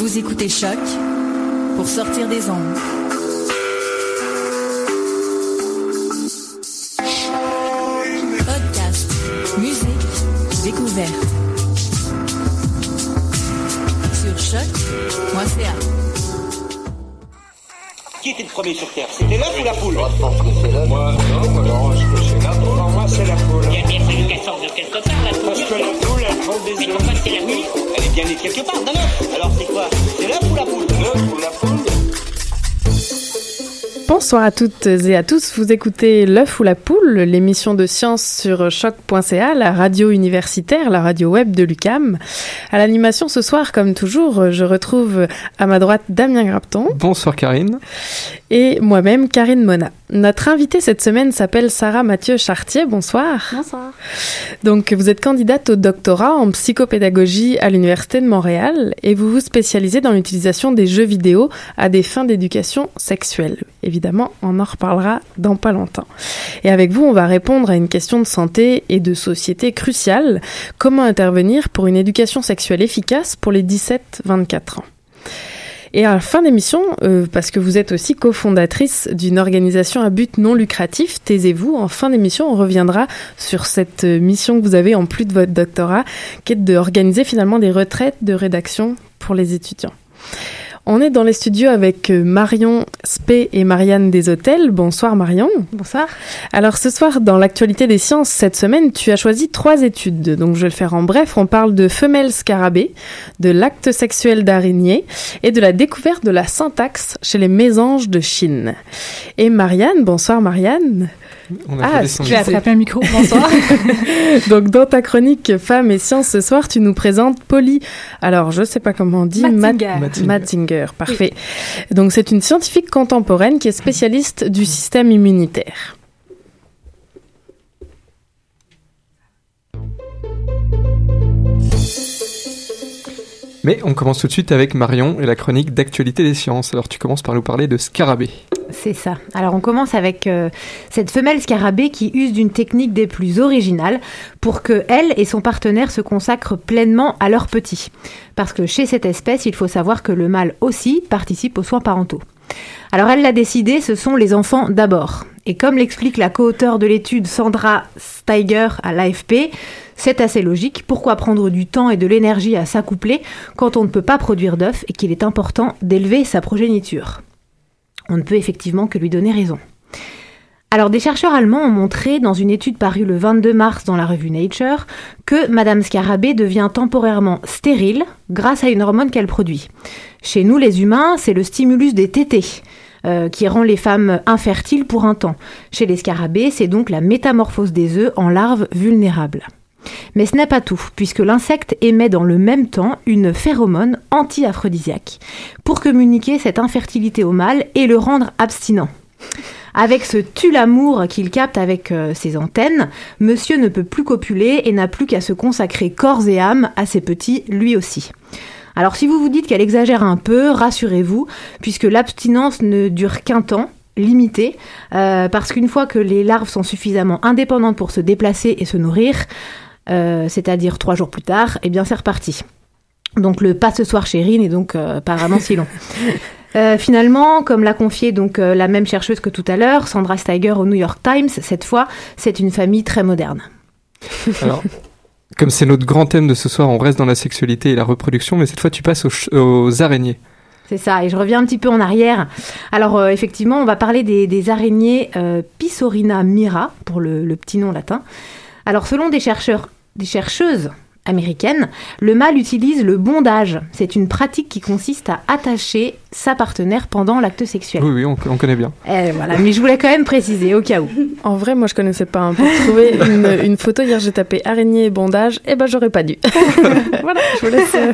Vous écoutez Choc pour sortir des ondes. Podcast, musique, découverte. Sur choc.ca. Qui était le premier sur Terre? C'était l'œuf ou la poule? Moi, je pense que c'est l'œuf. Moi, non, alors, est-ce que c'est moi, c'est la poule. Il y a bien fallu qu'elle sorte de quelque part, la Parce poule. que la poule, elle prend des Mais œufs. pourquoi c'est la nuit Elle est bien née quelque part, d'un œuf. Alors c'est quoi C'est l'œuf ou la poule L'œuf ou la poule Bonsoir à toutes et à tous. Vous écoutez L'œuf ou la poule, l'émission de science sur choc.ca, la radio universitaire, la radio web de l'UCAM. À l'animation ce soir, comme toujours, je retrouve à ma droite Damien Grapton Bonsoir Karine. Et moi-même Karine Mona. Notre invitée cette semaine s'appelle Sarah Mathieu Chartier. Bonsoir. Bonsoir. Donc, vous êtes candidate au doctorat en psychopédagogie à l'Université de Montréal et vous vous spécialisez dans l'utilisation des jeux vidéo à des fins d'éducation sexuelle. Évidemment, on en reparlera dans pas longtemps. Et avec vous, on va répondre à une question de santé et de société cruciale. Comment intervenir pour une éducation sexuelle efficace pour les 17-24 ans? Et à la fin d'émission, euh, parce que vous êtes aussi cofondatrice d'une organisation à but non lucratif, Taisez-vous, en fin d'émission, on reviendra sur cette mission que vous avez en plus de votre doctorat, qui est d'organiser finalement des retraites de rédaction pour les étudiants. On est dans les studios avec euh, Marion Spé et Marianne des Hôtels. Bonsoir Marion. Bonsoir. Alors ce soir, dans l'actualité des sciences, cette semaine, tu as choisi trois études. Donc je vais le faire en bref. On parle de femelles scarabées, de l'acte sexuel d'araignée et de la découverte de la syntaxe chez les mésanges de Chine. Et Marianne, bonsoir Marianne. On a Ah, tu as attrapé un micro. Bonsoir. Donc dans ta chronique Femmes et sciences ce soir, tu nous présentes Polly. Alors je sais pas comment on dit. Matzinger. Mat- Matzinger. Matzinger, parfait. Donc c'est une scientifique contemporaine qui est spécialiste du système immunitaire. Mais on commence tout de suite avec Marion et la chronique d'actualité des sciences. Alors tu commences par nous parler de scarabée. C'est ça. Alors on commence avec euh, cette femelle scarabée qui use d'une technique des plus originales pour que elle et son partenaire se consacrent pleinement à leurs petits. Parce que chez cette espèce, il faut savoir que le mâle aussi participe aux soins parentaux. Alors elle l'a décidé, ce sont les enfants d'abord. Et comme l'explique la co-auteure de l'étude Sandra Steiger à l'AFP, c'est assez logique. Pourquoi prendre du temps et de l'énergie à s'accoupler quand on ne peut pas produire d'œufs et qu'il est important d'élever sa progéniture? On ne peut effectivement que lui donner raison. Alors, des chercheurs allemands ont montré, dans une étude parue le 22 mars dans la revue Nature, que Madame Scarabée devient temporairement stérile grâce à une hormone qu'elle produit. Chez nous, les humains, c'est le stimulus des tétés. Euh, qui rend les femmes infertiles pour un temps. Chez les scarabées, c'est donc la métamorphose des œufs en larves vulnérables. Mais ce n'est pas tout, puisque l'insecte émet dans le même temps une phéromone anti-aphrodisiaque pour communiquer cette infertilité au mâle et le rendre abstinent. Avec ce tue-l'amour qu'il capte avec euh, ses antennes, monsieur ne peut plus copuler et n'a plus qu'à se consacrer corps et âme à ses petits lui aussi. Alors si vous vous dites qu'elle exagère un peu, rassurez-vous, puisque l'abstinence ne dure qu'un temps, limité, euh, parce qu'une fois que les larves sont suffisamment indépendantes pour se déplacer et se nourrir, euh, c'est-à-dire trois jours plus tard, eh bien c'est reparti. Donc le pas ce soir chérie n'est donc euh, pas vraiment si long. Euh, finalement, comme l'a confié donc euh, la même chercheuse que tout à l'heure, Sandra Steiger au New York Times, cette fois, c'est une famille très moderne. Alors, Comme c'est notre grand thème de ce soir, on reste dans la sexualité et la reproduction, mais cette fois tu passes aux, araignées. C'est ça, et je reviens un petit peu en arrière. Alors euh, effectivement, on va parler des, araignées euh, Pisorina mira, pour le petit nom latin. Alors selon des chercheurs, des chercheuses américaines, le mâle utilise le bondage. C'est une pratique qui consiste à attacher sa partenaire pendant l'acte sexuel. Oui, oui, on, on connaît bien. Eh, voilà, mais je voulais quand même préciser au cas où. En vrai, moi, je connaissais pas. hein. Pour trouver une, une photo, hier, j'ai tapé araignée et bondage. Eh ben, j'aurais pas dû. voilà, je vous laisse. euh,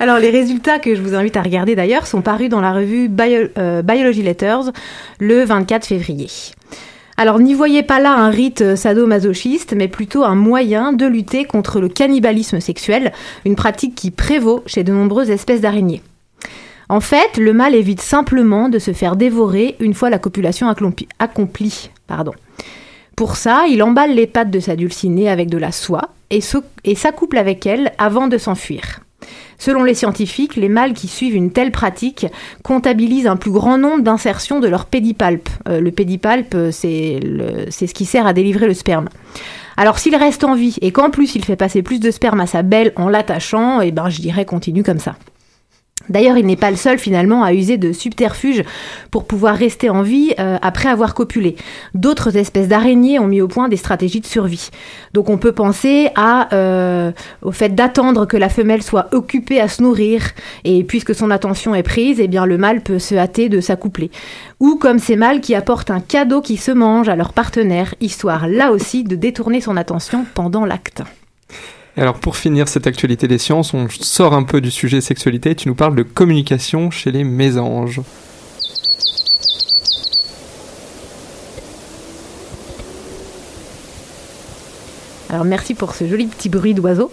Alors les résultats que je vous invite à regarder d'ailleurs sont parus dans la revue Bio- euh, Biology Letters le 24 février. Alors n'y voyez pas là un rite euh, sadomasochiste, mais plutôt un moyen de lutter contre le cannibalisme sexuel, une pratique qui prévaut chez de nombreuses espèces d'araignées. En fait, le mâle évite simplement de se faire dévorer une fois la copulation accompli- accomplie. Pardon. Pour ça, il emballe les pattes de sa dulcinée avec de la soie et s'o- et s'accouple avec elle avant de s'enfuir. Selon les scientifiques, les mâles qui suivent une telle pratique comptabilisent un plus grand nombre d'insertions de leur pédipalpe. Euh, le pédipalpe, euh, c'est ce qui sert à délivrer le sperme. Alors s'il reste en vie et qu'en plus il fait passer plus de sperme à sa belle en l'attachant, eh ben je dirais continue comme ça. D'ailleurs, il n'est pas le seul finalement à user de subterfuges pour pouvoir rester en vie euh, après avoir copulé. D'autres espèces d'araignées ont mis au point des stratégies de survie. Donc on peut penser à, euh, au fait d'attendre que la femelle soit occupée à se nourrir et puisque son attention est prise, eh bien le mâle peut se hâter de s'accoupler. Ou comme ces mâles qui apportent un cadeau qui se mange à leur partenaire, histoire là aussi de détourner son attention pendant l'acte. Alors pour finir cette actualité des sciences, on sort un peu du sujet sexualité tu nous parles de communication chez les mésanges. Alors merci pour ce joli petit bruit d'oiseau.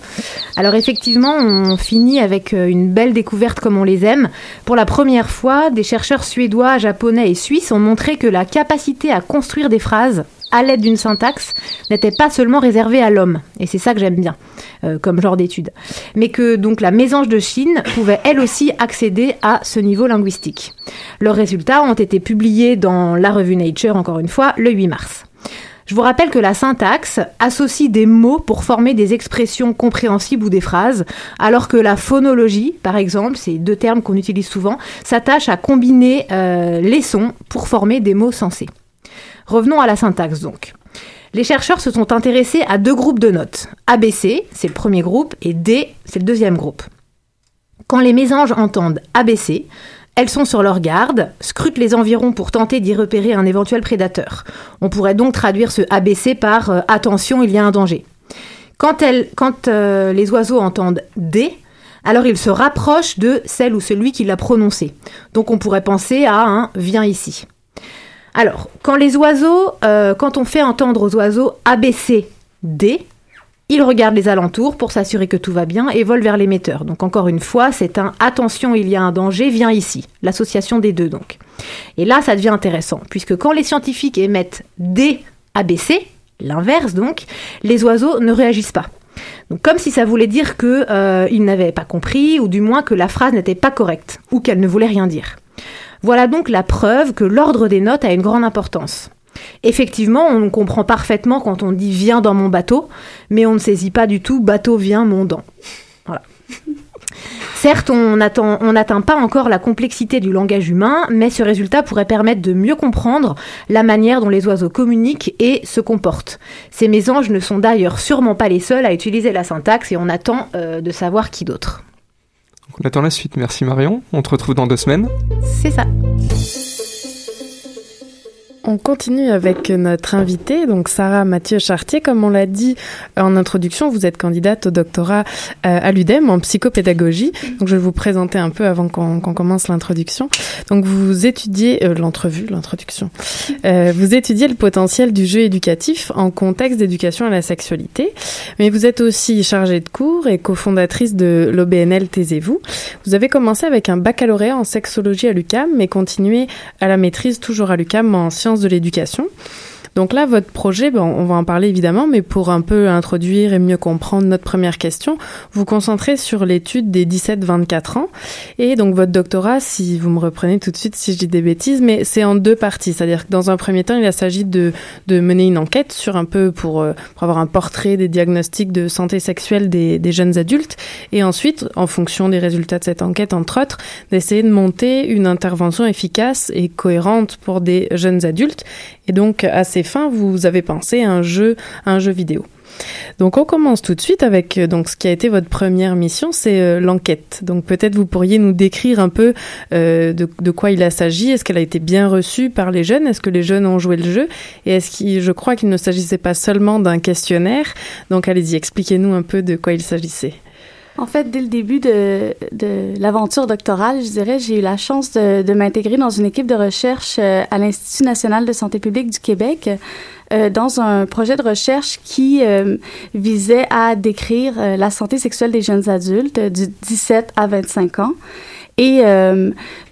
Alors effectivement, on finit avec euh, une belle découverte comme on les aime. Pour la première fois, des chercheurs suédois, japonais et suisses ont montré que la capacité à construire des phrases à l'aide d'une syntaxe n'était pas seulement réservée à l'homme. Et c'est ça que j'aime bien euh, comme genre d'étude. Mais que donc la mésange de Chine pouvait elle aussi accéder à ce niveau linguistique. Leurs résultats ont été publiés dans la revue Nature, encore une fois, le 8 mars. Je vous rappelle que la syntaxe associe des mots pour former des expressions compréhensibles ou des phrases, alors que la phonologie, par exemple, c'est deux termes qu'on utilise souvent, s'attache à combiner euh, les sons pour former des mots sensés. Revenons à la syntaxe donc. Les chercheurs se sont intéressés à deux groupes de notes. ABC, c'est le premier groupe, et D, c'est le deuxième groupe. Quand les mésanges entendent ABC, elles sont sur leur garde, scrutent les environs pour tenter d'y repérer un éventuel prédateur. On pourrait donc traduire ce ABC par euh, attention, il y a un danger. Quand, euh, les oiseaux entendent D, alors ils se rapprochent de celle ou celui qui l'a prononcé. Donc on pourrait penser à un viens ici. Alors, quand les oiseaux, euh, quand on fait entendre aux oiseaux ABC, D, ils regardent les alentours pour s'assurer que tout va bien et volent vers l'émetteur. Donc encore une fois, c'est un attention, il y a un danger, viens ici. L'association des deux donc. Et là, ça devient intéressant, puisque quand les scientifiques émettent D, ABC, l'inverse donc, les oiseaux ne réagissent pas. Donc comme si ça voulait dire que euh, n'avaient pas compris, ou du moins que la phrase n'était pas correcte, ou qu'elle ne voulait rien dire. Voilà donc la preuve que l'ordre des notes a une grande importance. Effectivement, on comprend parfaitement quand on dit viens dans mon bateau, mais on ne saisit pas du tout bateau vient mon dent. Certes, on n'atteint on n'atteint pas encore la complexité du langage humain, mais ce résultat pourrait permettre de mieux comprendre la manière dont les oiseaux communiquent et se comportent. Ces mésanges ne sont d'ailleurs sûrement pas les seuls à utiliser la syntaxe et on attend euh, de savoir qui d'autre. On attend la suite. Merci Marion. On te retrouve dans deux semaines. C'est ça. On continue avec notre invitée, donc Sarah Mathieu Chartier. Comme on l'a dit en introduction, vous êtes candidate au doctorat euh, à l'UDEM en psychopédagogie. Donc je vais vous présenter un peu avant qu'on commence l'introduction. Donc vous étudiez euh, l'entrevue, l'introduction. Euh, vous étudiez le potentiel du jeu éducatif en contexte d'éducation à la sexualité, mais vous êtes aussi chargée de cours et cofondatrice de l'OBNL Taisez-vous. Vous avez commencé avec un baccalauréat en sexologie à l'UCAM, mais continué à la maîtrise toujours à l'UCAM en sciences de l'éducation. Donc là, votre projet, bon, on va en parler évidemment, mais pour un peu introduire et mieux comprendre notre première question, vous concentrez sur l'étude des 17-24 ans. Et donc votre doctorat, si vous me reprenez tout de suite si je dis des bêtises, mais c'est en deux parties. C'est-à-dire que dans un premier temps, il s'agit de, de mener une enquête sur un peu pour, euh, pour avoir un portrait des diagnostics de santé sexuelle des, des jeunes adultes. Et ensuite, en fonction des résultats de cette enquête, entre autres, d'essayer de monter une intervention efficace et cohérente pour des jeunes adultes. Et donc, à ces fins, vous avez pensé à un jeu, un jeu vidéo. Donc on commence tout de suite avec euh, donc ce qui a été votre première mission, c'est euh, l'enquête. Donc peut-être vous pourriez nous décrire un peu euh, de, de, quoi il s'agit. Est-ce qu'elle a été bien reçue par les jeunes? Est-ce que les jeunes ont joué le jeu? Et est-ce qu'il, je crois qu'il ne s'agissait pas seulement d'un questionnaire. Donc allez-y, expliquez-nous un peu de quoi il s'agissait. En fait, dès le début de, l'aventure doctorale, je dirais, j'ai eu la chance de, m'intégrer dans une équipe de recherche à l'Institut national de santé publique du Québec euh, dans un projet de recherche qui euh, visait à décrire euh, la santé sexuelle des jeunes adultes du 17 à 25 ans. Et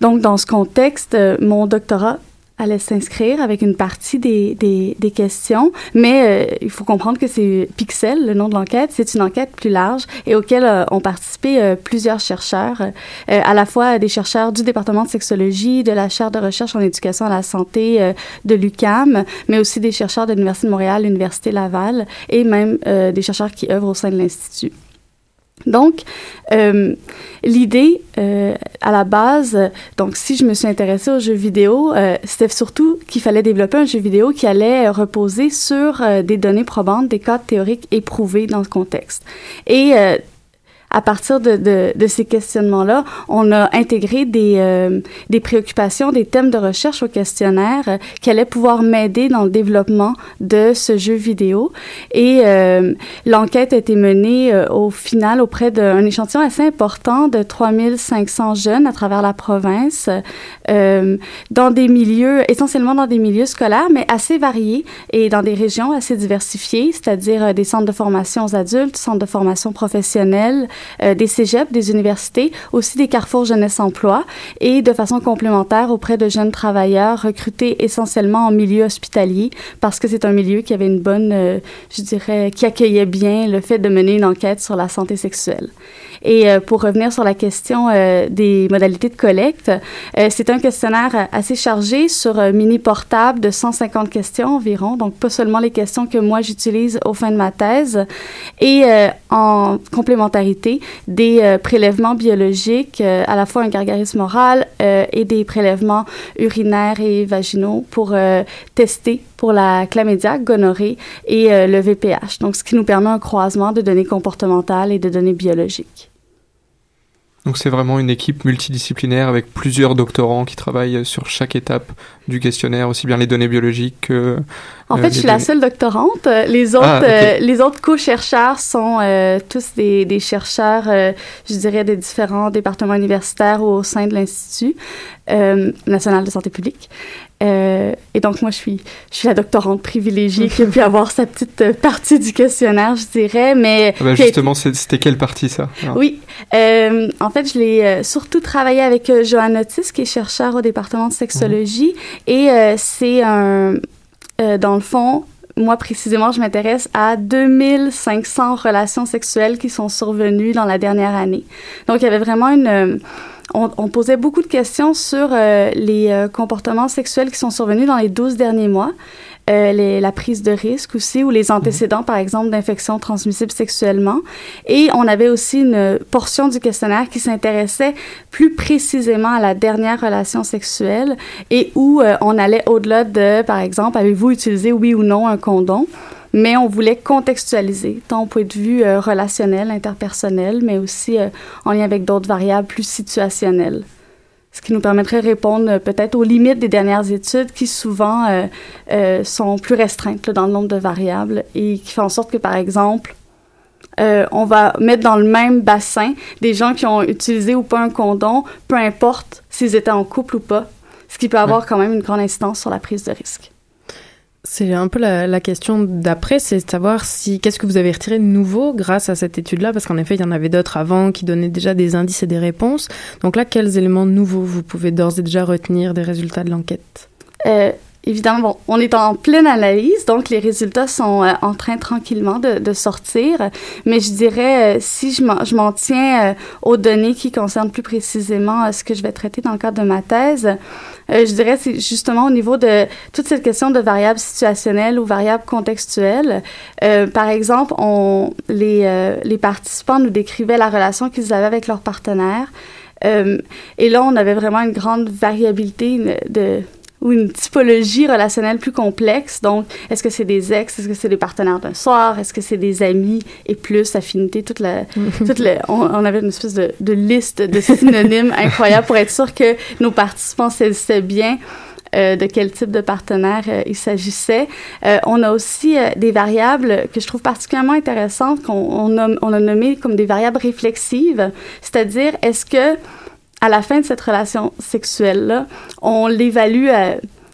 donc, dans ce contexte, mon doctorat allait s'inscrire avec une partie des, des, des questions, mais euh, il faut comprendre que c'est Pixel, le nom de l'enquête, c'est une enquête plus large et auquel euh, ont participé euh, plusieurs chercheurs, à la fois des chercheurs du département de sexologie, de la chaire de recherche en éducation à la santé de l'UCAM, mais aussi des chercheurs de l'Université de Montréal, l'Université Laval et même des chercheurs qui œuvrent au sein de l'Institut. Donc, euh, l'idée euh, à la base, donc si je me suis intéressée aux jeux vidéo, euh, c'était surtout qu'il fallait développer un jeu vidéo qui allait reposer sur des données probantes, des cas théoriques éprouvés dans ce contexte. Et à partir de, de, de ces questionnements-là, on a intégré des, euh, des préoccupations, des thèmes de recherche au questionnaire euh, qui allaient pouvoir m'aider dans le développement de ce jeu vidéo. Et euh, l'enquête a été menée euh, au final auprès d'un échantillon assez important de 3500 jeunes à travers la province, euh, dans des milieux, essentiellement dans des milieux scolaires, mais assez variés et dans des régions assez diversifiées, c'est-à-dire des centres de formation aux adultes, centres de formation professionnelle, euh, des cégeps, des universités, aussi des carrefours jeunesse-emploi et de façon complémentaire auprès de jeunes travailleurs recrutés essentiellement en milieu hospitalier parce que c'est un milieu qui avait une bonne, euh, je dirais, qui accueillait bien le fait de mener une enquête sur la santé sexuelle. Et euh, pour revenir sur la question euh, des modalités de collecte, euh, c'est un questionnaire assez chargé sur mini portable de 150 questions environ, donc pas seulement les questions que moi j'utilise au fin de ma thèse, et en complémentarité des prélèvements biologiques, à la fois un gargarisme oral et des prélèvements urinaires et vaginaux pour tester pour la chlamydia, gonorrhée et le VPH. Donc, ce qui nous permet un croisement de données comportementales et de données biologiques. Donc c'est vraiment une équipe multidisciplinaire avec plusieurs doctorants qui travaillent sur chaque étape du questionnaire, aussi bien les données biologiques que... En fait, je suis la seule doctorante. Les autres, ah, okay. euh, les autres co-chercheurs sont euh, tous des, des chercheurs, euh, je dirais, des différents départements universitaires au sein de l'Institut national de santé publique. Euh, et donc, moi, je suis, je suis la doctorante privilégiée qui a pu avoir sa petite partie du questionnaire, je dirais. Mais ah ben justement, c'était quelle partie, ça? Oui. Euh, en fait, je l'ai euh, surtout travaillé avec euh, Johan Otis, qui est chercheur au département de sexologie. Mmh. Et euh, c'est un... dans le fond, moi précisément, je m'intéresse à 2500 relations sexuelles qui sont survenues dans la dernière année. Donc, il y avait vraiment une on, on, posait beaucoup de questions sur euh, les euh, comportements sexuels qui sont survenus dans les 12 derniers mois, euh, les, la prise de risque aussi, ou les antécédents, par exemple, d'infections transmissibles sexuellement. Et on avait aussi une portion du questionnaire qui s'intéressait plus précisément à la dernière relation sexuelle et où on allait au-delà de, par exemple, avez-vous utilisé oui ou non un condom? Mais on voulait contextualiser, tant au point de vue euh, relationnel, interpersonnel, mais aussi euh, en lien avec d'autres variables plus situationnelles. Ce qui nous permettrait de répondre euh, peut-être aux limites des dernières études qui souvent sont plus restreintes là, dans le nombre de variables et qui fait en sorte que, par exemple, on va mettre dans le même bassin des gens qui ont utilisé ou pas un condom, peu importe s'ils étaient en couple ou pas, ce qui peut avoir quand même une grande incidence sur la prise de risque. C'est un peu la, question d'après, c'est de savoir si qu'est-ce que vous avez retiré de nouveau grâce à cette étude-là, parce qu'en effet, il y en avait d'autres avant qui donnaient déjà des indices et des réponses. Donc là, quels éléments nouveaux vous pouvez d'ores et déjà retenir des résultats de l'enquête? Euh, évidemment, bon, on est en pleine analyse, donc les résultats sont euh, en train tranquillement de, sortir. Mais je dirais, euh, si je m'en tiens aux données qui concernent plus précisément ce que je vais traiter dans le cadre de ma thèse, je dirais c'est justement au niveau de toute cette question de variables situationnelles ou variables contextuelles. par exemple, on, les, les participants nous décrivaient la relation qu'ils avaient avec leurs partenaires. et là, on avait vraiment une grande variabilité de ou une typologie relationnelle plus complexe. Donc, est-ce que c'est des ex, est-ce que c'est des partenaires d'un soir, est-ce que c'est des amis? Et plus affinité, toute la, toute la, on, avait une espèce de, de liste de synonymes incroyables pour être sûr que nos participants saisissaient bien euh, de quel type de partenaire euh, il s'agissait. Euh, on a aussi euh, des variables que je trouve particulièrement intéressantes qu'on on, on a nommées comme des variables réflexives, c'est-à-dire est-ce que à la fin de cette relation sexuelle-là, on l'évalue,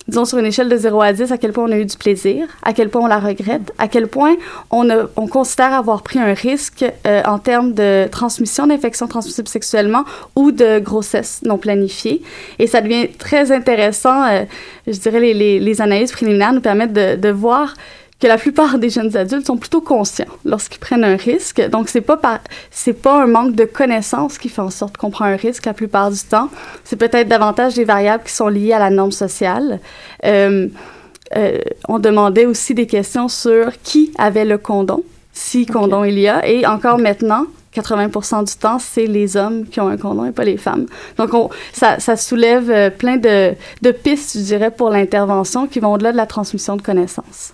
disons, sur une échelle de 0 à 10, à quel point on a eu du plaisir, à quel point on la regrette, à quel point on, a, on considère avoir pris un risque euh, en termes de transmission d'infections transmissibles sexuellement ou de grossesse non planifiée. Et ça devient très intéressant. Euh, je dirais, les, les, les, analyses préliminaires nous permettent de, de voir que la plupart des jeunes adultes sont plutôt conscients lorsqu'ils prennent un risque. Donc, c'est pas par, c'est pas un manque de connaissances qui fait en sorte qu'on prend un risque la plupart du temps. C'est peut-être davantage des variables qui sont liées à la norme sociale. Euh, euh, on demandait aussi des questions sur qui avait le condom, si condom il y a, et encore maintenant, 80% du temps, c'est les hommes qui ont un condom et pas les femmes. Donc, on, ça, ça, soulève euh, plein de, de pistes, je dirais, pour l'intervention qui vont au-delà de la transmission de connaissances.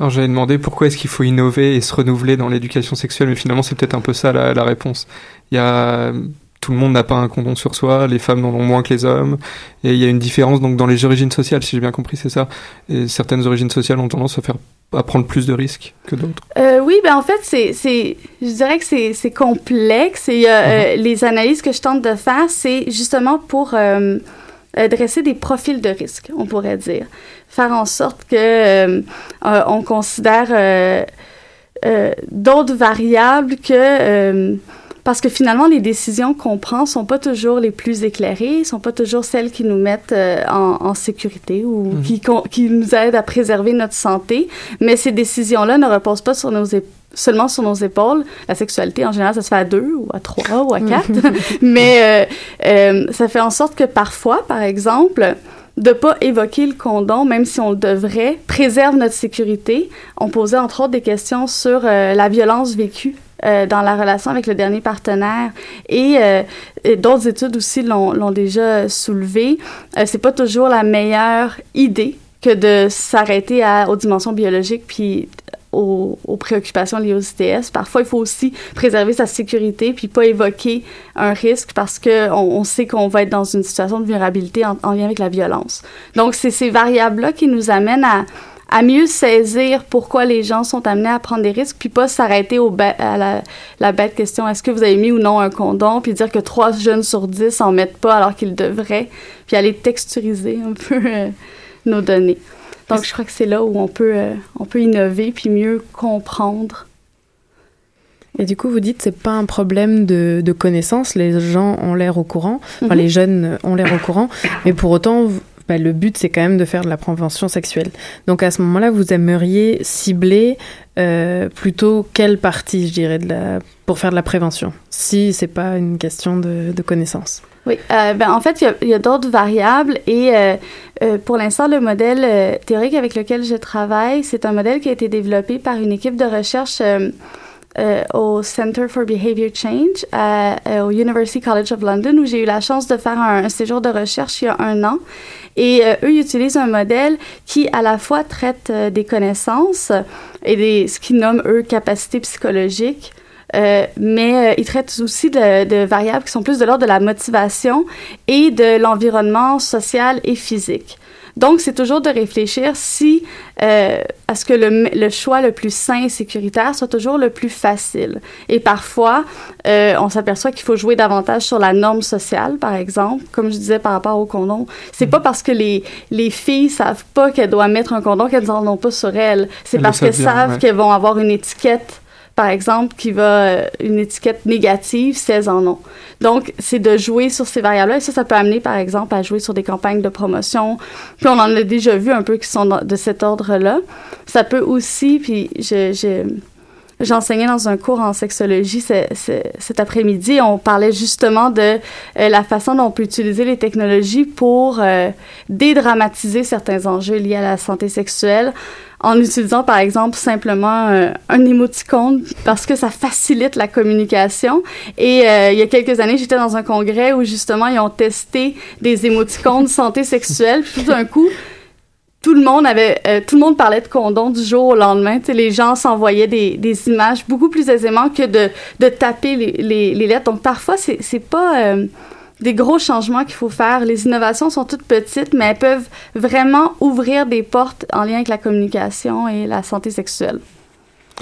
Alors j'avais demandé pourquoi est-ce qu'il faut innover et se renouveler dans l'éducation sexuelle, mais finalement c'est peut-être un peu ça la, la, réponse. Il y a tout le monde n'a pas un condom sur soi, les femmes en ont moins que les hommes, et il y a une différence donc dans les origines sociales, si j'ai bien compris, c'est ça. Et certaines origines sociales ont tendance à faire à prendre plus de risques que d'autres. Euh, oui, ben en fait c'est c'est je dirais que c'est c'est complexe et euh, uh les analyses que je tente de faire c'est justement pour euh, dresser des profils de risque, on pourrait dire faire en sorte que euh, euh, on considère d'autres variables que parce que finalement, les décisions qu'on prend sont pas toujours les plus éclairées, sont pas toujours celles qui nous mettent en, en, sécurité ou mmh. qui, qui nous aident à préserver notre santé. Mais ces décisions-là ne reposent pas sur nos seulement sur nos épaules. La sexualité, en général, ça se fait à deux ou à trois ou à quatre. Mais euh, euh, ça fait en sorte que parfois, par exemple, de pas évoquer le condom, même si on le devrait, préserve notre sécurité. On posait entre autres des questions sur euh, la violence vécue euh, dans la relation avec le dernier partenaire et, euh, et d'autres études aussi l'ont déjà soulevé. Euh, c'est pas toujours la meilleure idée que de s'arrêter aux dimensions biologiques puis aux, aux, préoccupations liées aux ITS. Parfois, il faut aussi préserver sa sécurité puis pas évoquer un risque parce que on, sait qu'on va être dans une situation de vulnérabilité en, en lien avec la violence. Donc, c'est ces variables-là qui nous amènent à, à mieux saisir pourquoi les gens sont amenés à prendre des risques, puis pas s'arrêter à la, la, bête question est-ce que vous avez mis ou non un condom, puis dire que trois jeunes sur dix en mettent pas alors qu'ils devraient, puis aller texturiser un peu euh, nos données. Donc, je crois que c'est là où on peut, euh, on peut innover puis mieux comprendre. Et du coup, vous dites c'est pas un problème de, de connaissance, les gens ont l'air au courant, enfin Mhm. les jeunes ont l'air au courant, mais pour autant, bah, le but c'est quand même de faire de la prévention sexuelle. Donc à ce moment-là, vous aimeriez cibler euh, plutôt quelle partie, je dirais, de la, pour faire de la prévention, si c'est pas une question de, de connaissance. Oui, euh, ben, en fait, il y a, a d'autres variables et euh, euh, pour l'instant, le modèle euh, théorique avec lequel je travaille, c'est un modèle qui a été développé par une équipe de recherche euh, euh, au Center for Behavior Change au University College of London où j'ai eu la chance de faire un, un séjour de recherche il y a un an. Et eux, utilisent un modèle qui à la fois traite des connaissances et des, ce qu'ils nomment, eux, capacités psychologiques, euh, mais euh, ils traitent aussi de, de variables qui sont plus de l'ordre de la motivation et de l'environnement social et physique. Donc, c'est toujours de réfléchir si euh, à ce que le, le choix le plus sain et sécuritaire soit toujours le plus facile. Et parfois, euh, on s'aperçoit qu'il faut jouer davantage sur la norme sociale, par exemple, comme je disais par rapport au condom. C'est pas parce que les, les filles savent pas qu'elles doivent mettre un condom qu'elles n'en ont pas sur elles. C'est parce qu'elles savent bien, savent ouais. qu'elles vont avoir une étiquette par exemple, qui va euh, une étiquette négative, 16 en non. Donc, c'est de jouer sur ces variables-là. Et ça, ça peut amener, par exemple, à jouer sur des campagnes de promotion. Puis on en a déjà vu un peu qui sont de cet ordre-là. Ça peut aussi, puis je, je J'enseignais dans un cours en sexologie cet après-midi. On parlait justement de euh, la façon dont on peut utiliser les technologies pour euh, dédramatiser certains enjeux liés à la santé sexuelle en utilisant par exemple simplement euh, un émoticône parce que ça facilite la communication. Et il y a quelques années, j'étais dans un congrès où justement ils ont testé des émoticônes santé sexuelle. Puis tout d'un coup, tout le monde avait, euh, tout le monde parlait de condom du jour au lendemain. sais, les gens s'envoyaient des, des, images beaucoup plus aisément que de, de taper les, les, les lettres. Donc parfois, c'est, c'est pas euh, des gros changements qu'il faut faire. Les innovations sont toutes petites, mais elles peuvent vraiment ouvrir des portes en lien avec la communication et la santé sexuelle.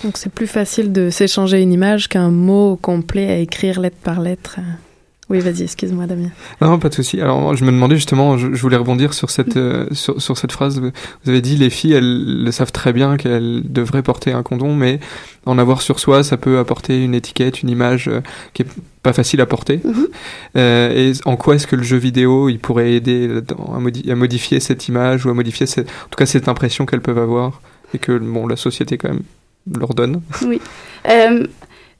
Donc c'est plus facile de s'échanger une image qu'un mot complet à écrire lettre par lettre. Oui, vas-y, excuse-moi, Damien. Non, pas de souci. Alors, je me demandais justement, je, voulais rebondir sur cette, mm. euh, sur, sur, cette phrase. Vous avez dit, les filles, elles le savent très bien qu'elles devraient porter un condom, mais en avoir sur soi, ça peut apporter une étiquette, une image euh, qui est pas facile à porter. Mm-hmm. Euh, et en quoi est-ce que le jeu vidéo, il pourrait aider à, modifier cette image ou à modifier cette, en tout cas cette impression qu'elles peuvent avoir et que bon, la société quand même leur donne? Oui.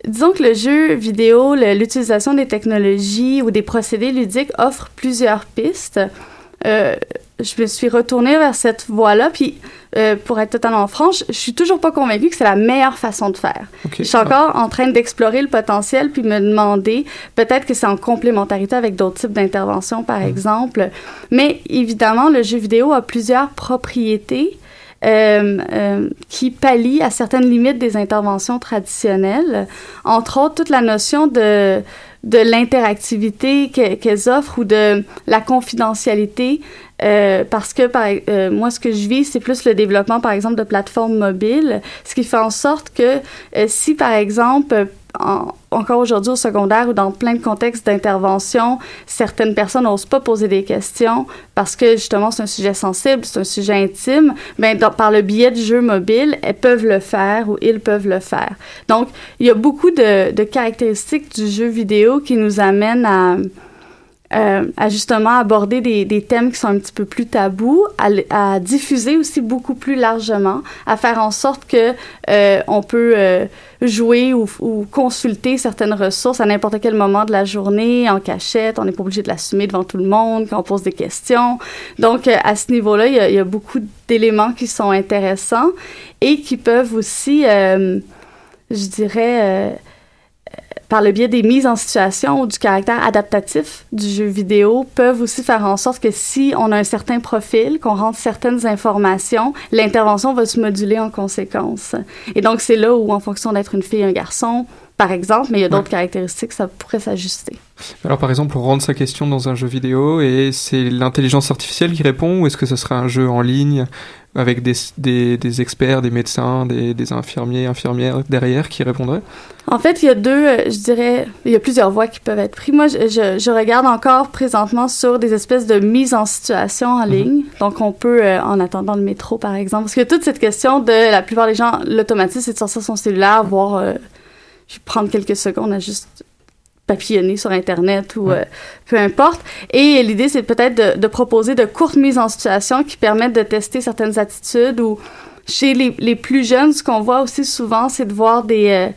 Disons que le jeu vidéo, l'utilisation des technologies ou des procédés ludiques offre plusieurs pistes. Euh, je me suis retournée vers cette voie-là, puis euh, pour être totalement franche, je suis toujours pas convaincue que c'est la meilleure façon de faire. Je suis encore en train d'explorer le potentiel, puis me demander peut-être que c'est en complémentarité avec d'autres types d'interventions, par mhm. exemple. Mais évidemment, le jeu vidéo a plusieurs propriétés euh, euh, qui pallie à certaines limites des interventions traditionnelles. Entre autres, toute la notion de, de l'interactivité qu'elles offrent ou de la confidentialité. Euh, parce que par, euh, moi, ce que je vis, c'est plus le développement, par exemple, de plateformes mobiles, ce qui fait en sorte que si, par exemple, encore aujourd'hui au secondaire ou dans plein de contextes d'intervention, certaines personnes n'osent pas poser des questions parce que justement c'est un sujet sensible, c'est un sujet intime. Mais ben, par le biais du jeu mobile, elles peuvent le faire ou ils peuvent le faire. Donc, il y a beaucoup de, de caractéristiques du jeu vidéo qui nous amènent à euh, à justement aborder des, thèmes qui sont un petit peu plus tabous, à, diffuser aussi beaucoup plus largement, à faire en sorte que euh, on peut euh, jouer ou, consulter certaines ressources à n'importe quel moment de la journée en cachette. On n'est pas obligé de l'assumer devant tout le monde quand on pose des questions. Donc à ce niveau-là, il y, a, beaucoup d'éléments qui sont intéressants et qui peuvent aussi, je dirais par le biais des mises en situation ou du caractère adaptatif du jeu vidéo, peuvent aussi faire en sorte que si on a un certain profil, qu'on rentre certaines informations, l'intervention va se moduler en conséquence. Et donc, c'est là où, en fonction d'être une fille, un garçon, par exemple, mais il y a d'autres caractéristiques, ça pourrait s'ajuster. Alors par exemple, on rentre sa question dans un jeu vidéo et c'est l'intelligence artificielle qui répond ou est-ce que ce serait un jeu en ligne avec des, des, des experts, des médecins, des, des, infirmiers, infirmières derrière qui répondraient En fait, il y a deux, euh, je dirais, il y a plusieurs voies qui peuvent être prises. Moi, je, je, regarde encore présentement sur des espèces de mise en situation en mhm. ligne. Donc, on peut, euh, en attendant le métro, par exemple, parce que toute cette question de la plupart des gens, l'automatisme, c'est de sortir son cellulaire, voir, euh, je vais prendre quelques secondes à juste papillonner sur Internet ou euh, peu importe. Et l'idée, c'est peut-être de, de, proposer de courtes mises en situation qui permettent de tester certaines attitudes ou chez les, les plus jeunes, ce qu'on voit aussi souvent, c'est de voir des... Euh,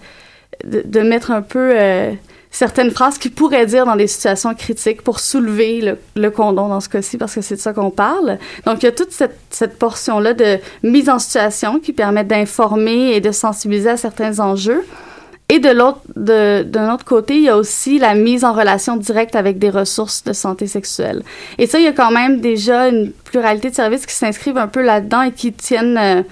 de, de, mettre un peu euh, certaines phrases qu'ils pourraient dire dans des situations critiques pour soulever le, le condom dans ce cas-ci, parce que c'est de ça qu'on parle. Donc, il y a toute cette, cette portion-là de mise en situation qui permet d'informer et de sensibiliser à certains enjeux. Et de l'autre, d'un autre côté, il y a aussi la mise en relation directe avec des ressources de santé sexuelle. Et ça, il y a quand même déjà une pluralité de services qui s'inscrivent un peu là-dedans et qui tiennent, euh,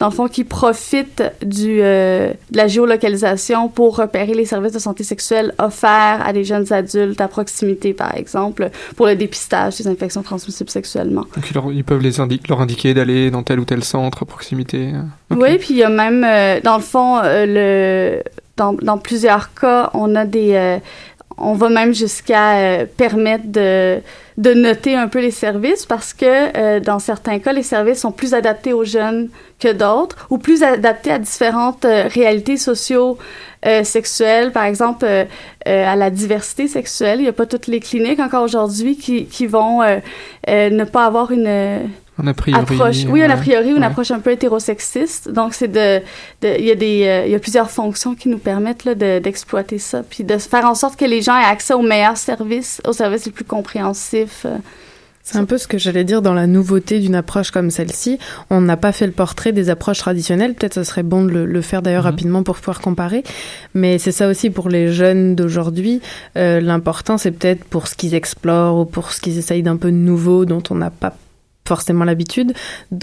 dans le fond, qui profitent du, euh, de la géolocalisation pour repérer les services de santé sexuelle offerts à des jeunes adultes à proximité, par exemple, pour le dépistage des infections transmissibles sexuellement. Donc, ils, leur, ils peuvent les indi leur indiquer d'aller dans tel ou tel centre à proximité. Okay. Oui, puis il y a même, euh, dans le fond, le dans, dans, plusieurs cas, on a des, euh, on va même jusqu'à euh, permettre de, de noter un peu les services parce que euh, dans certains cas, les services sont plus adaptés aux jeunes que d'autres ou plus adaptés à différentes euh, réalités socio sexuelles, par exemple à la diversité sexuelle. Il n'y a pas toutes les cliniques encore aujourd'hui qui, qui vont ne pas avoir une un a priori. Approche, oui, un a priori, une approche un peu hétérosexiste. Donc, c'est de, il y a des, euh, il y a plusieurs fonctions qui nous permettent là, d'exploiter ça, puis de faire en sorte que les gens aient accès aux meilleurs services, aux services les plus compréhensifs. Euh. C'est un peu ce que j'allais dire dans la nouveauté d'une approche comme celle-ci. On n'a pas fait le portrait des approches traditionnelles. Peut-être ce serait bon de le, faire d'ailleurs mhm. rapidement pour pouvoir comparer. Mais c'est ça aussi pour les jeunes d'aujourd'hui. Euh, L'important, c'est peut-être pour ce qu'ils explorent ou pour ce qu'ils essayent d'un peu nouveau dont on n'a pas forcément l'habitude,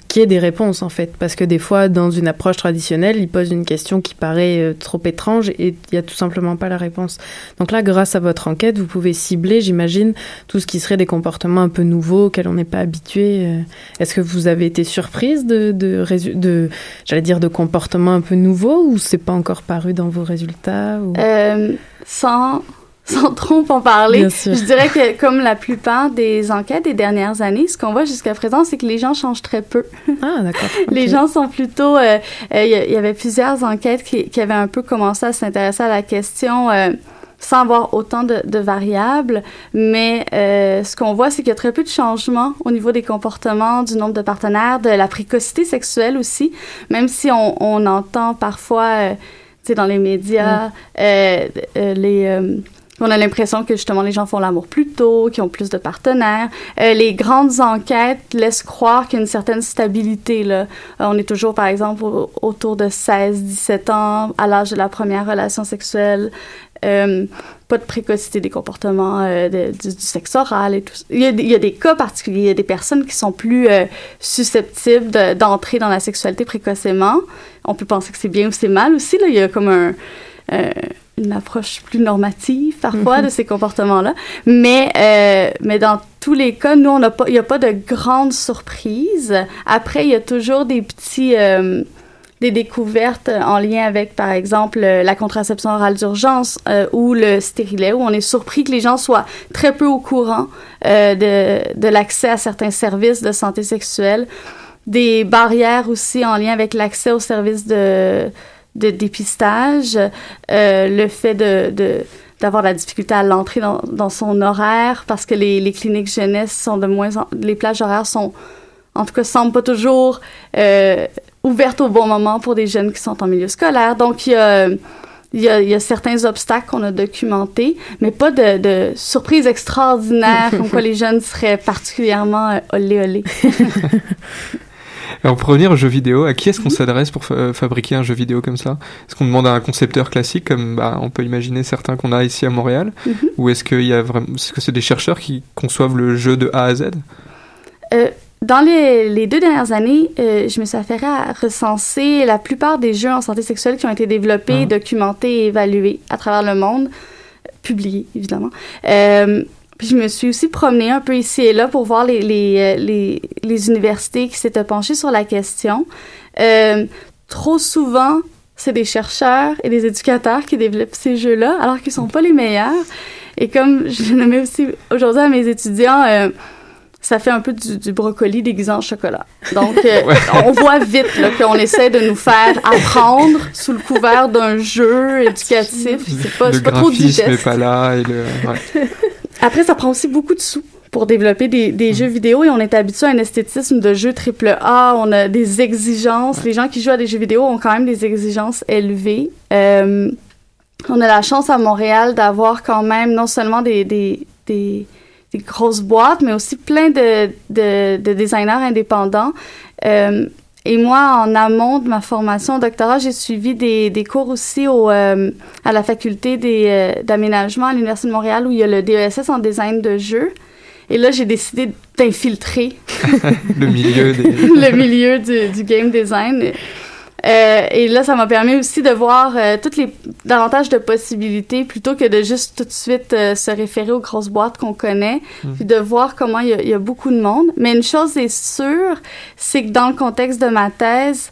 qu'il y ait des réponses en fait. Parce que des fois, dans une approche traditionnelle, ils posent une question qui paraît euh, trop étrange et il n'y a tout simplement pas la réponse. Donc là, grâce à votre enquête, vous pouvez cibler, j'imagine, tout ce qui serait des comportements un peu nouveaux auxquels on n'est pas habitué. Euh. Est-ce que vous avez été surprise de, de, de, j'allais dire, de comportements un peu nouveaux ou c'est pas encore paru dans vos résultats ou... Euh, sans sans trop en parler. Je dirais que comme la plupart des enquêtes des dernières années, ce qu'on voit jusqu'à présent, c'est que les gens changent très peu. Ah, d'accord. les gens sont plutôt... Euh, euh, il euh, y, avait plusieurs enquêtes qui, qui, avaient un peu commencé à s'intéresser à la question... Euh, sans avoir autant de, de variables, mais euh, ce qu'on voit, c'est qu'il y a très peu de changements au niveau des comportements, du nombre de partenaires, de la précocité sexuelle aussi, même si on, on entend parfois, euh, tu sais, dans les médias, mm. euh, les on a l'impression que justement les gens font l'amour plus tôt, qu'ils ont plus de partenaires. Euh, les grandes enquêtes laissent croire qu'il y a une certaine stabilité. Là. Euh, on est toujours, par exemple, autour de 16-17 ans, à l'âge de la première relation sexuelle. Euh, pas de précocité des comportements du, sexe oral et tout il y, a, des cas particuliers, il y a des personnes qui sont plus susceptibles d'entrer dans la sexualité précocement. On peut penser que c'est bien ou c'est mal aussi. Là. Il y a comme un une approche plus normative parfois mhm. de ces comportements-là. Mais, euh, mais dans tous les cas, nous, on n'a pas, il n'y a pas de grandes surprises. Après, il y a toujours des petits, euh, des découvertes en lien avec, par exemple, la contraception orale d'urgence euh, ou le stérilet, où on est surpris que les gens soient très peu au courant de, de l'accès à certains services de santé sexuelle. Des barrières aussi en lien avec l'accès aux services de de dépistage, euh, le fait de, de d'avoir la difficulté à l'entrer dans, dans, son horaire parce que les, les cliniques jeunesse sont de moins en, les plages horaires sont en tout cas semblent pas toujours euh, ouvertes au bon moment pour des jeunes qui sont en milieu scolaire donc il y a il y, a, il y a certains obstacles qu'on a documentés, mais pas de, de surprises extraordinaires comme quoi les jeunes seraient particulièrement euh, olé olé. Alors pour revenir aux jeux vidéo, à qui est-ce qu'on mhm. s'adresse pour fabriquer un jeu vidéo comme ça? Est-ce qu'on demande à un concepteur classique, comme bah, on peut imaginer certains qu'on a ici à Montréal, mhm. ou est-ce qu'il y a vraiment, est-ce que c'est des chercheurs qui conçoivent le jeu de A à Z? Euh, dans les, les, deux dernières années, euh, je me suis affairée à recenser la plupart des jeux en santé sexuelle qui ont été développés, ah. documentés et évalués à travers le monde, publiés évidemment. Euh, puis je me suis aussi promenée un peu ici et là pour voir les, les, euh, les, les universités qui s'étaient penchées sur la question. Euh, trop souvent, c'est des chercheurs et des éducateurs qui développent ces jeux-là, alors qu'ils sont pas les meilleurs. Et comme je le nommais aussi aujourd'hui à mes étudiants, euh, ça fait un peu du, du brocoli déguisé en chocolat. Donc, euh, on voit vite qu'on essaie de nous faire apprendre sous le couvert d'un jeu éducatif. C'est pas, pas trop digeste. pas là. Et le... ouais. Après, ça prend aussi beaucoup de sous pour développer des, des jeux vidéo et on est habitué à un esthétisme de jeu triple A. On a des exigences. Les gens qui jouent à des jeux vidéo ont quand même des exigences élevées. Euh, on a la chance à Montréal d'avoir quand même non seulement des, des, des, des, grosses boîtes, mais aussi plein de, de, de designers indépendants. Euh, et moi, en amont de ma formation au doctorat, j'ai suivi des, des cours aussi au, euh, à la faculté euh, d'aménagement à l'Université de Montréal où il y a le DESS en design de jeux. Et là, j'ai décidé d'infiltrer le milieu, des... le milieu du, du game design. Euh, et là, ça m'a permis aussi de voir euh, toutes les davantage de possibilités plutôt que de juste tout de suite euh, se référer aux grosses boîtes qu'on connaît, mmh. puis de voir comment il y, a, il y, a, beaucoup de monde. Mais une chose est sûre, c'est que dans le contexte de ma thèse,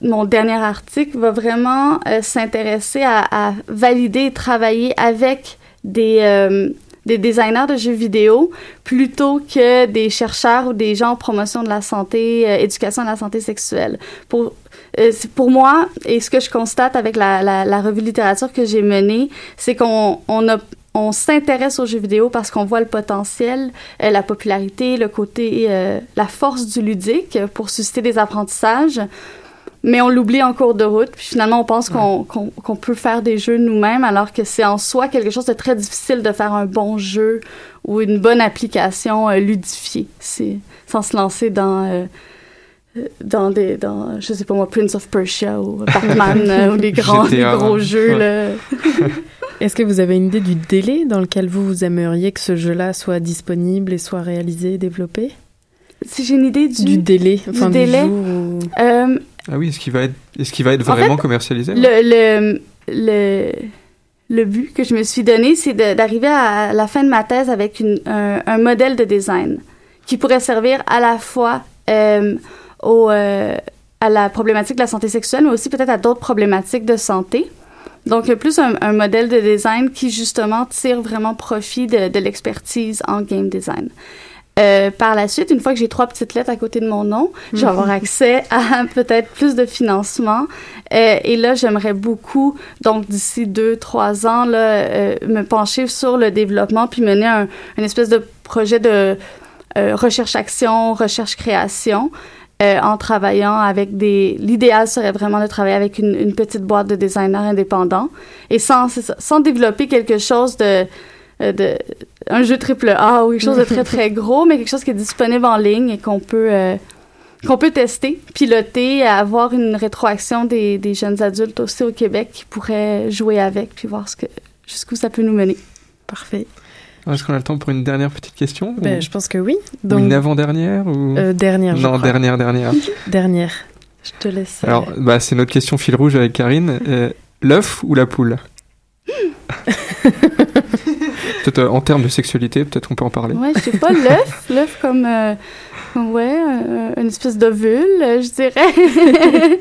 mon dernier article va vraiment s'intéresser à, à, valider et travailler avec des, des designers de jeux vidéo plutôt que des chercheurs ou des gens en promotion de la santé, euh, éducation de la santé sexuelle. Pour, euh, pour moi, et ce que je constate avec la, la, la revue littérature que j'ai menée, c'est qu'on on a on s'intéresse aux jeux vidéo parce qu'on voit le potentiel, euh, la popularité, le côté, euh, la force du ludique pour susciter des apprentissages, mais on l'oublie en cours de route. Puis finalement, on pense qu'on peut faire des jeux nous-mêmes, alors que c'est en soi quelque chose de très difficile de faire un bon jeu ou une bonne application euh, ludifiée, c'est sans se lancer dans euh, dans des dans je sais pas moi Prince of Persia ou Batman euh, ou les grands les GTA, gros ouais. jeux là. Est-ce que vous avez une idée du délai dans lequel vous, vous aimeriez que ce jeu-là soit disponible et soit réalisé et développé? Si j'ai une idée du, Du délai, du enfin du délai, jour où- euh, Ah oui, est-ce qu'il va être, est-ce qu'il va être En vraiment fait, commercialisé le, le, le, le but que je me suis donné, c'est d'arriver à la fin de ma thèse avec une, un, un modèle de design qui pourrait servir à la fois euh, au, euh, à la problématique de la santé sexuelle, mais aussi peut-être à d'autres problématiques de santé. Donc, plus un, un modèle de design qui, justement, tire vraiment profit de, de l'expertise en game design. Euh, par la suite, une fois que j'ai trois petites lettres à côté de mon nom, je vais avoir accès à peut-être plus de financement. Euh, et là, j'aimerais beaucoup, donc d'ici deux, trois ans, là, euh, me pencher sur le développement puis mener un, une espèce de projet de euh, recherche-action, recherche-création. euh, en travaillant avec des... L'idéal serait vraiment de travailler avec une, une petite boîte de designers indépendants et sans, sans développer quelque chose de, euh, de... un jeu triple A ou quelque chose de très, très gros, mais quelque chose qui est disponible en ligne et qu'on peut... euh, qu'on peut tester, piloter, avoir une rétroaction des, des jeunes adultes aussi au Québec qui pourraient jouer avec puis voir ce que, jusqu'où ça peut nous mener. Parfait. Est-ce qu'on a le temps pour une dernière petite question Ben, ou- je pense que oui. ou Donc, une avant-dernière ou... Euh, dernière, je Non, crois. dernière, dernière. dernière. Je te laisse. euh, Alors, bah, c'est notre question fil rouge avec Karine. Euh, L'œuf ou la poule? Peut-être euh, en termes de sexualité, peut-être on peut en parler. Ouais, je sais pas, l'œuf, l'œuf comme, euh, comme, ouais, euh, une espèce d'ovule, euh, je dirais.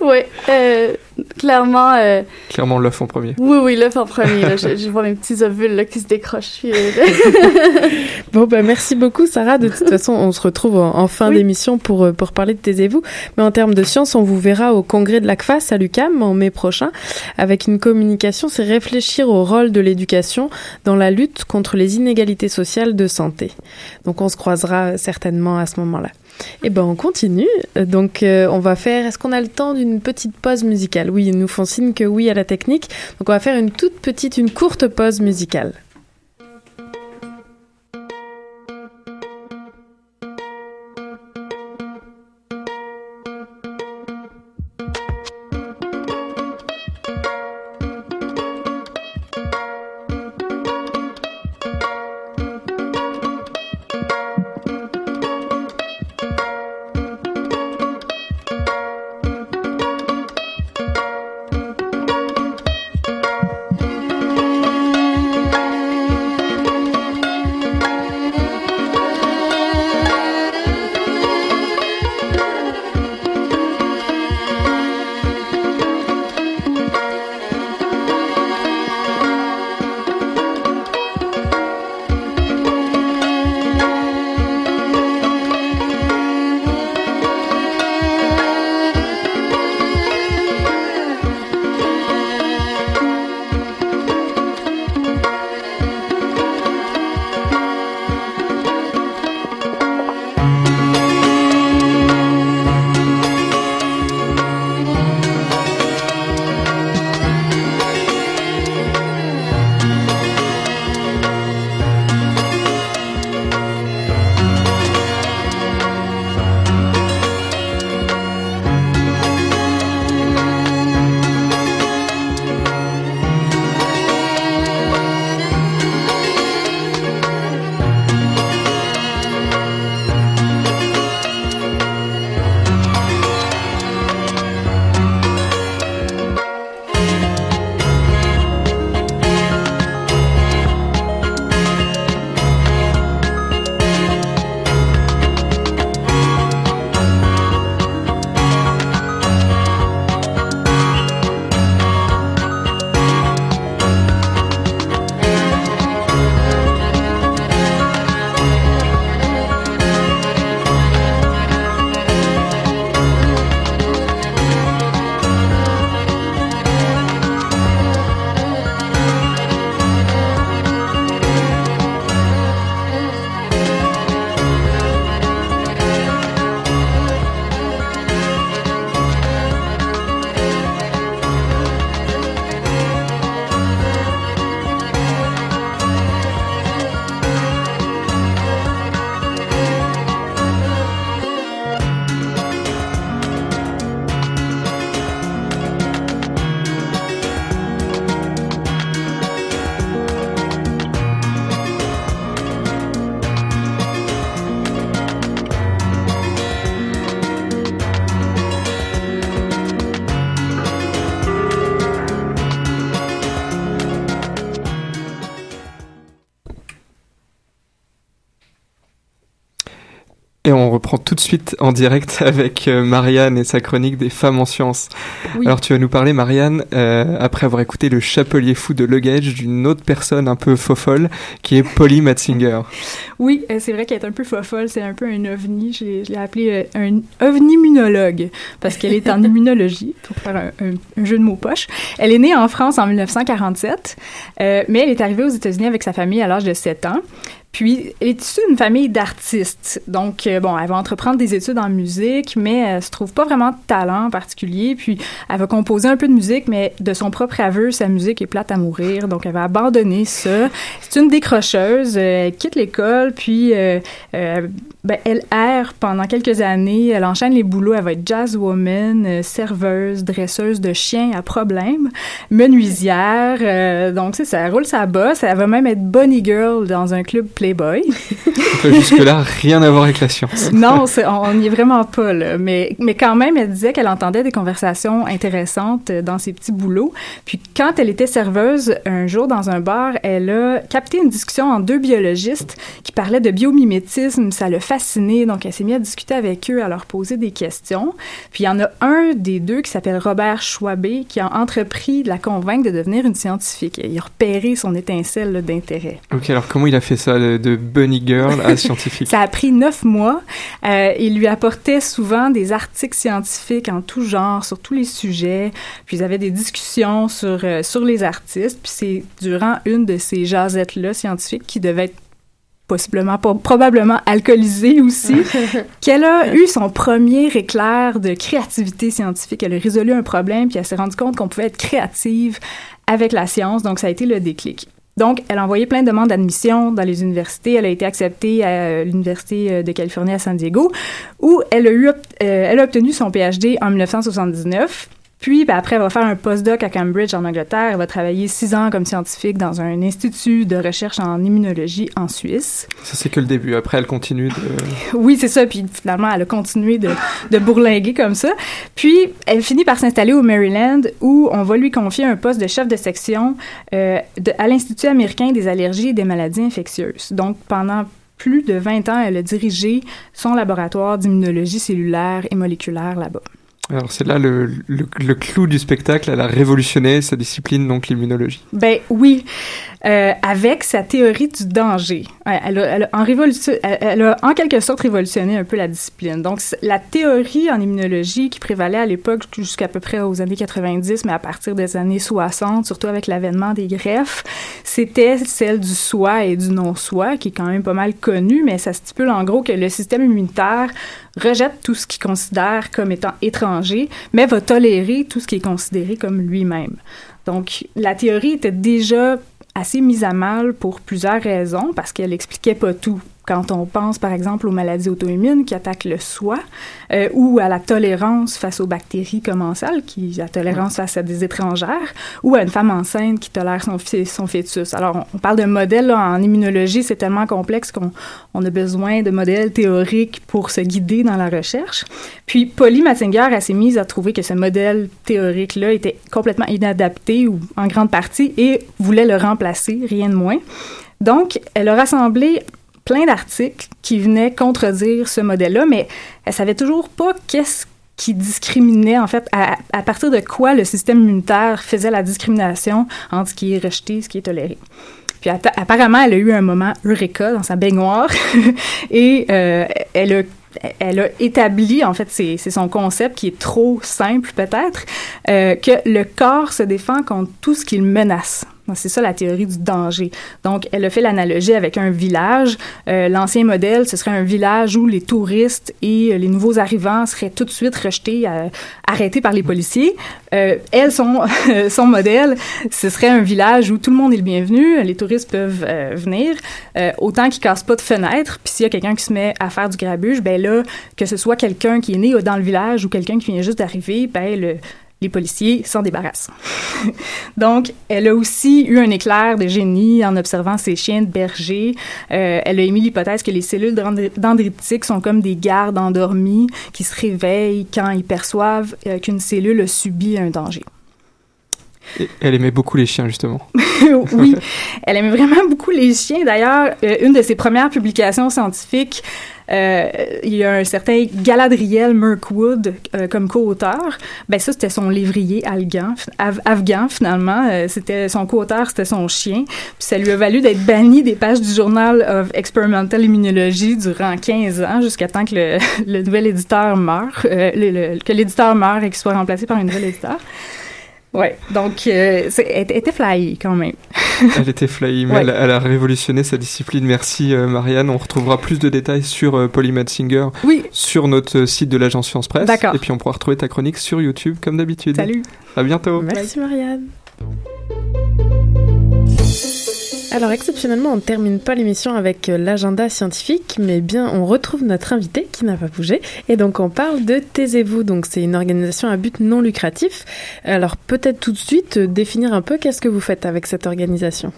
ouais, euh, clairement, euh, Clairement l'œuf en premier. oui, oui, l'œuf en premier. là. je, je vois mes petits ovules là, qui se décrochent. Bon, bah, merci beaucoup, Sarah. De toute façon, on se retrouve en, en fin d'émission pour, pour parler de Taisez-vous. Mais en termes de science, on vous verra au congrès de l'ACFAS à l'UCAM en mai prochain avec une communication, c'est réfléchir au rôle de l'éducation dans la lutte contre les inégalités sociales de santé. Donc, on se croisera certainement à ce moment-là. Et ben, on continue. Donc, euh, on va faire. Est-ce qu'on a le temps d'une petite pause musicale? Oui, ils nous font signe que oui à la technique. Donc, on va faire une toute petite, une courte pause musicale. Reprend tout de suite en direct avec euh, Marianne et sa chronique des femmes en sciences. Oui. Alors tu vas nous parler, Marianne, euh, après avoir écouté le chapelier fou de Luggage d'une autre personne un peu fofolle, qui est Polly Matzinger. Oui, euh, c'est vrai qu'elle est un peu fofolle, c'est un peu un ovni. Je l'ai je l'ai appelé euh, un ovni-immunologue parce qu'elle est en immunologie, pour faire un, un- un jeu de mots poche. Elle est née en France en 1947, euh, mais elle est arrivée aux États-Unis avec sa famille à l'âge de 7 ans. Puis, elle est issue d'une famille d'artistes? Donc, euh, bon, elle va entreprendre des études en musique, mais elle se trouve pas vraiment de talent en particulier. Puis, elle va composer un peu de musique, mais de son propre aveu, sa musique est plate à mourir. Donc, elle va abandonner ça. C'est une décrocheuse. euh, elle quitte l'école, puis euh, ben, elle erre pendant quelques années. Elle enchaîne les boulots. Elle va être jazzwoman, euh, serveuse, dresseuse de chiens à problème, menuisière. donc, c'est ça. Elle roule sa bosse. Elle va même être bunny girl dans un club Playboy. Jusque-là, rien à voir avec la science. non, on n'y est vraiment pas, là. Mais, mais quand même, elle disait qu'elle entendait des conversations intéressantes dans ses petits boulots. Puis quand elle était serveuse, un jour dans un bar, elle a capté une discussion entre deux biologistes qui parlaient de biomimétisme. Ça l'a fascinée, donc elle s'est mise à discuter avec eux, à leur poser des questions. Puis il y en a un des deux qui s'appelle Robert Schwabé qui a entrepris de la convaincre de devenir une scientifique. Il a repéré son étincelle d'intérêt. Ok, alors comment il a fait ça, de, de bunny girl à scientifique Ça a pris neuf mois. Euh, il lui apportait souvent des articles scientifiques en tout genre, sur tous les sujets. Puis ils avaient des discussions sur, euh, sur les artistes. Puis c'est durant une de ces jasettes-là scientifiques qui devait être possiblement, probablement alcoolisée aussi, qu'elle a eu son premier éclair de créativité scientifique. Elle a résolu un problème, puis elle s'est rendue compte qu'on pouvait être créative avec la science. Donc, ça a été le déclic. Donc, elle a envoyé plein de demandes d'admission dans les universités. Elle a été acceptée à l'Université euh, de Californie à San Diego, où elle a, eu, euh, elle a obtenu son PhD en 1979. Puis, ben, après, elle va faire un postdoc à Cambridge, en Angleterre. Elle va travailler six ans comme scientifique dans un institut de recherche en immunologie en Suisse. Ça, c'est que le début. Après, elle continue de... Oui, c'est ça. Puis finalement, elle a continué de, de bourlinguer comme ça. Puis, elle finit par s'installer au Maryland où on va lui confier un poste de chef de section euh, de- à l'Institut américain des allergies et des maladies infectieuses. Donc, pendant plus de 20 ans, elle a dirigé son laboratoire d'immunologie cellulaire et moléculaire là-bas. Alors c'est là le, le, clou du spectacle, elle a révolutionné sa discipline, donc l'immunologie. Ben oui, euh, avec sa théorie du danger. Elle a, elle, a en quelque sorte révolutionné un peu la discipline. Donc la théorie en immunologie qui prévalait à l'époque jusqu'à peu près aux années 90, mais à partir des années 60, surtout avec l'avènement des greffes, c'était celle du soi et du non-soi, qui est quand même pas mal connue, mais ça stipule en gros que le système immunitaire rejette tout ce qu'il considère comme étant étranger, mais va tolérer tout ce qui est considéré comme lui-même. Donc, la théorie était déjà assez mise à mal pour plusieurs raisons, parce qu'elle expliquait pas tout. Quand on pense, par exemple, aux maladies auto-immunes qui attaquent le soi, euh, ou à la tolérance face aux bactéries commensales, qui la tolérance face à des étrangères, ou à une femme enceinte qui tolère son, fœtus. Alors, on, on parle de modèles là, en immunologie, c'est tellement complexe qu'on on a besoin de modèles théoriques pour se guider dans la recherche. Puis, Polly Matzinger, elle s'est mise à trouver que ce modèle théorique-là était complètement inadapté, ou en grande partie, et voulait le remplacer, rien de moins. Donc, elle a rassemblé plein d'articles qui venaient contredire ce modèle-là, mais elle savait toujours pas qu'est-ce qui discriminait, en fait, à, partir de quoi le système immunitaire faisait la discrimination entre ce qui est rejeté et ce qui est toléré. Puis apparemment, elle a eu un moment eureka dans sa baignoire et euh, elle a elle a établi, en fait, c'est c'est son concept qui est trop simple peut-être, euh, que le corps se défend contre tout ce qu'il menace. C'est ça la théorie du danger. Donc, elle a fait l'analogie avec un village. Euh, L'ancien modèle, ce serait un village où les touristes et euh, les nouveaux arrivants seraient tout de suite rejetés, euh, arrêtés par les policiers. Elle, son, son modèle, ce serait un village où tout le monde est le bienvenu, les touristes peuvent venir, autant qu'ils cassent pas de fenêtres. Puis s'il y a quelqu'un qui se met à faire du grabuge, ben là, que ce soit quelqu'un qui est né dans le village ou quelqu'un qui vient juste d'arriver, ben le, les policiers s'en débarrassent. Donc, elle a aussi eu un éclair de génie en observant ses chiens de berger. Euh, elle a émis l'hypothèse que les cellules dendri- dendritiques sont comme des gardes endormis qui se réveillent quand ils perçoivent euh, qu'une cellule a subi un danger. Et elle aimait beaucoup les chiens, justement. oui, elle aimait vraiment beaucoup les chiens. D'ailleurs, euh, une de ses premières publications scientifiques, euh, il y a un certain Galadriel Mirkwood euh, comme co-auteur. Ben ça, c'était son lévrier afghan, afghan finalement. Euh, c'était son co-auteur, c'était son chien. Puis ça lui a valu d'être banni des pages du Journal of Experimental Immunology durant 15 ans, jusqu'à temps que le, le nouvel éditeur meure, le, le, que l'éditeur meure et qu'il soit remplacé par un nouvel éditeur. Ouais, donc euh, elle était fly quand même. elle était fly, mais ouais. elle, elle, a révolutionné sa discipline. Merci euh, Marianne. On retrouvera plus de détails sur euh, Polly Singer oui. sur notre site de l'agence Science Presse. D'accord. Et puis on pourra retrouver ta chronique sur YouTube comme d'habitude. Salut. À bientôt. Merci Marianne. Alors exceptionnellement, on ne termine pas l'émission avec l'agenda scientifique, mais bien on retrouve notre invité qui n'a pas bougé. Et donc on parle de Taisez-vous. Donc c'est une organisation à but non lucratif. Alors peut-être tout de suite définir un peu qu'est-ce que vous faites avec cette organisation?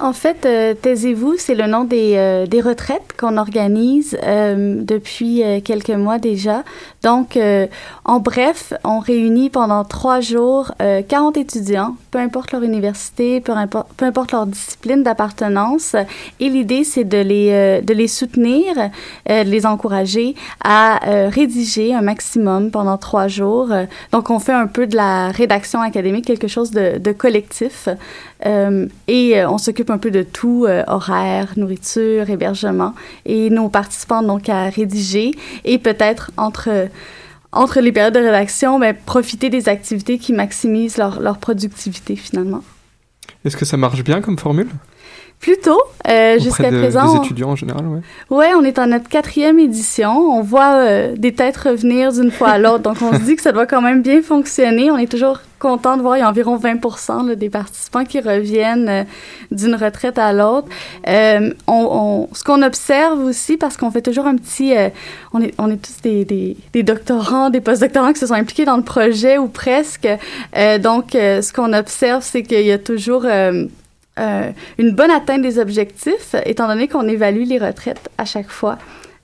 En fait, euh, Taisez-vous, c'est le nom des, euh, des retraites qu'on organise euh, depuis quelques mois déjà. Donc, en bref, on réunit pendant trois jours 40 étudiants, peu importe leur université, peu importe, peu importe leur discipline d'appartenance. Et l'idée, c'est de les, de les soutenir, de les encourager à rédiger un maximum pendant trois jours. Donc, on fait un peu de la rédaction académique, quelque chose de, de collectif. Et on s'occupe un peu de tout, euh, horaire, nourriture, hébergement. Et nos participants donc à rédiger et peut-être entre entre les périodes de rédaction, ben, profiter des activités qui maximisent leur, leur productivité finalement. Est-ce que ça marche bien comme formule? Plutôt, euh, jusqu'à de, présent. Des étudiants en général, ouais. Ouais, on est en notre quatrième édition. On voit euh, des têtes revenir d'une fois à l'autre, donc on se dit que ça doit quand même bien fonctionner. On est toujours content de voir, il y a environ 20 là, des participants qui reviennent euh, d'une retraite à l'autre. Euh, on, on, ce qu'on observe aussi, parce qu'on fait toujours un petit... Euh, on, est, on est tous des, des, des doctorants, des postdoctorants qui se sont impliqués dans le projet ou presque. Euh, donc, ce qu'on observe, c'est qu'il y a toujours... Euh, une bonne atteinte des objectifs, étant donné qu'on évalue les retraites à chaque fois.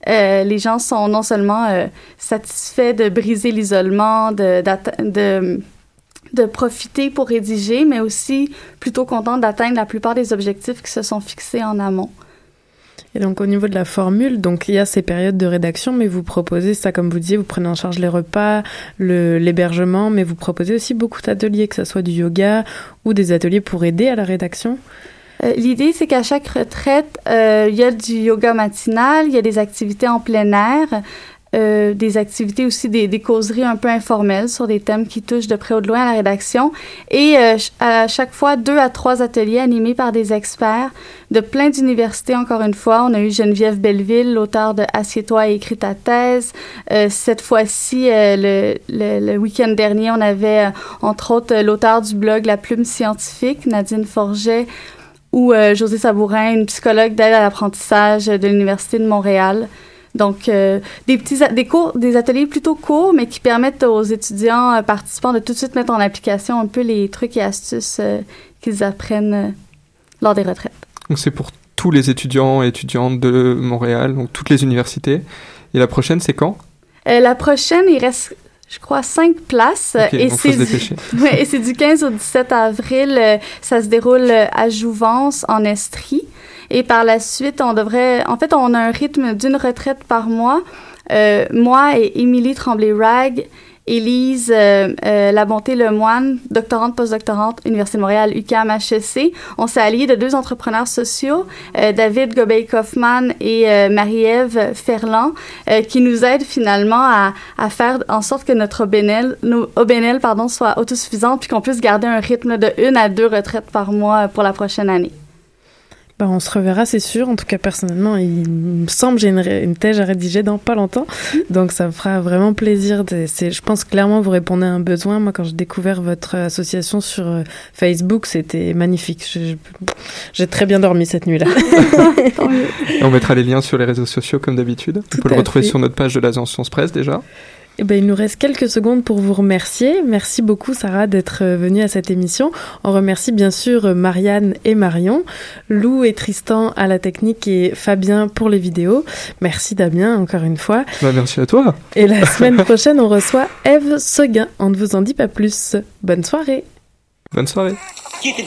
Euh, les gens sont non seulement euh, satisfaits de briser l'isolement, de, de, de, profiter pour rédiger, mais aussi plutôt contents d'atteindre la plupart des objectifs qui se sont fixés en amont. Et donc au niveau de la formule, donc il y a ces périodes de rédaction, mais vous proposez ça, comme vous disiez, vous prenez en charge les repas, l'hébergement, mais vous proposez aussi beaucoup d'ateliers, que ce soit du yoga ou des ateliers pour aider à la rédaction. Euh, L'idée, c'est qu'à chaque retraite, euh, il y a du yoga matinal, il y a des activités en plein air, euh, des activités aussi, des, causeries un peu informelles sur des thèmes qui touchent de près ou de loin à la rédaction. Et euh, à chaque fois, deux à trois ateliers animés par des experts de plein d'universités, encore une fois. On a eu Geneviève Belleville, l'auteur de Assieds-toi et écris ta thèse. Euh, cette fois-ci, le, le, le week-end dernier, on avait, entre autres, l'auteur du blog La Plume Scientifique, Nadine Forget, ou José Sabourin, une psychologue d'aide à l'apprentissage de l'Université de Montréal. Donc, euh, des petits des cours, des ateliers plutôt courts, mais qui permettent aux étudiants euh, participants de tout de suite mettre en application un peu les trucs et astuces euh, qu'ils apprennent lors des retraites. Donc, c'est pour tous les étudiants et étudiantes de Montréal, donc toutes les universités. Et la prochaine, c'est quand? La prochaine, il reste je crois, cinq places. Okay, et c'est du, ouais, du 15 au 17 avril. Ça se déroule à Jouvence, en Estrie. Et par la suite, on devrait... En fait, on a un rythme d'une retraite par mois. Euh, moi et Émilie Tremblay-Rag, Élise euh, euh, La Bonté Lemoine, doctorante, postdoctorante, Université de Montréal, UQAM, HEC. On s'est alliés de deux entrepreneurs sociaux, euh, David Gobeil-Kaufmann et euh, Marie-Ève Ferland, euh, qui nous aident finalement à, à, faire en sorte que notre OBNL, nos OBNL pardon, soit autosuffisante puis qu'on puisse garder un rythme de une à deux retraites par mois pour la prochaine année. Ben, on se reverra, c'est sûr. En tout cas, personnellement, il me semble que j'ai une, une thèse à rédiger dans pas longtemps. Donc, ça me fera vraiment plaisir. De, je pense clairement vous répondez à un besoin. Moi, quand j'ai découvert votre association sur Facebook, c'était magnifique. J'ai très bien dormi cette nuit-là. on mettra les liens sur les réseaux sociaux comme d'habitude. On peut le retrouver fait. sur notre page de l'agence Science Presse déjà. Eh ben, il nous reste quelques secondes pour vous remercier. Merci beaucoup, Sarah, d'être venue à cette émission. On remercie bien sûr Marianne et Marion, Lou et Tristan à la technique et Fabien pour les vidéos. Merci Damien, encore une fois. Bah, merci à toi. Et la semaine prochaine, on reçoit Eve Seguin. On ne vous en dit pas plus. Bonne soirée. Bonne soirée.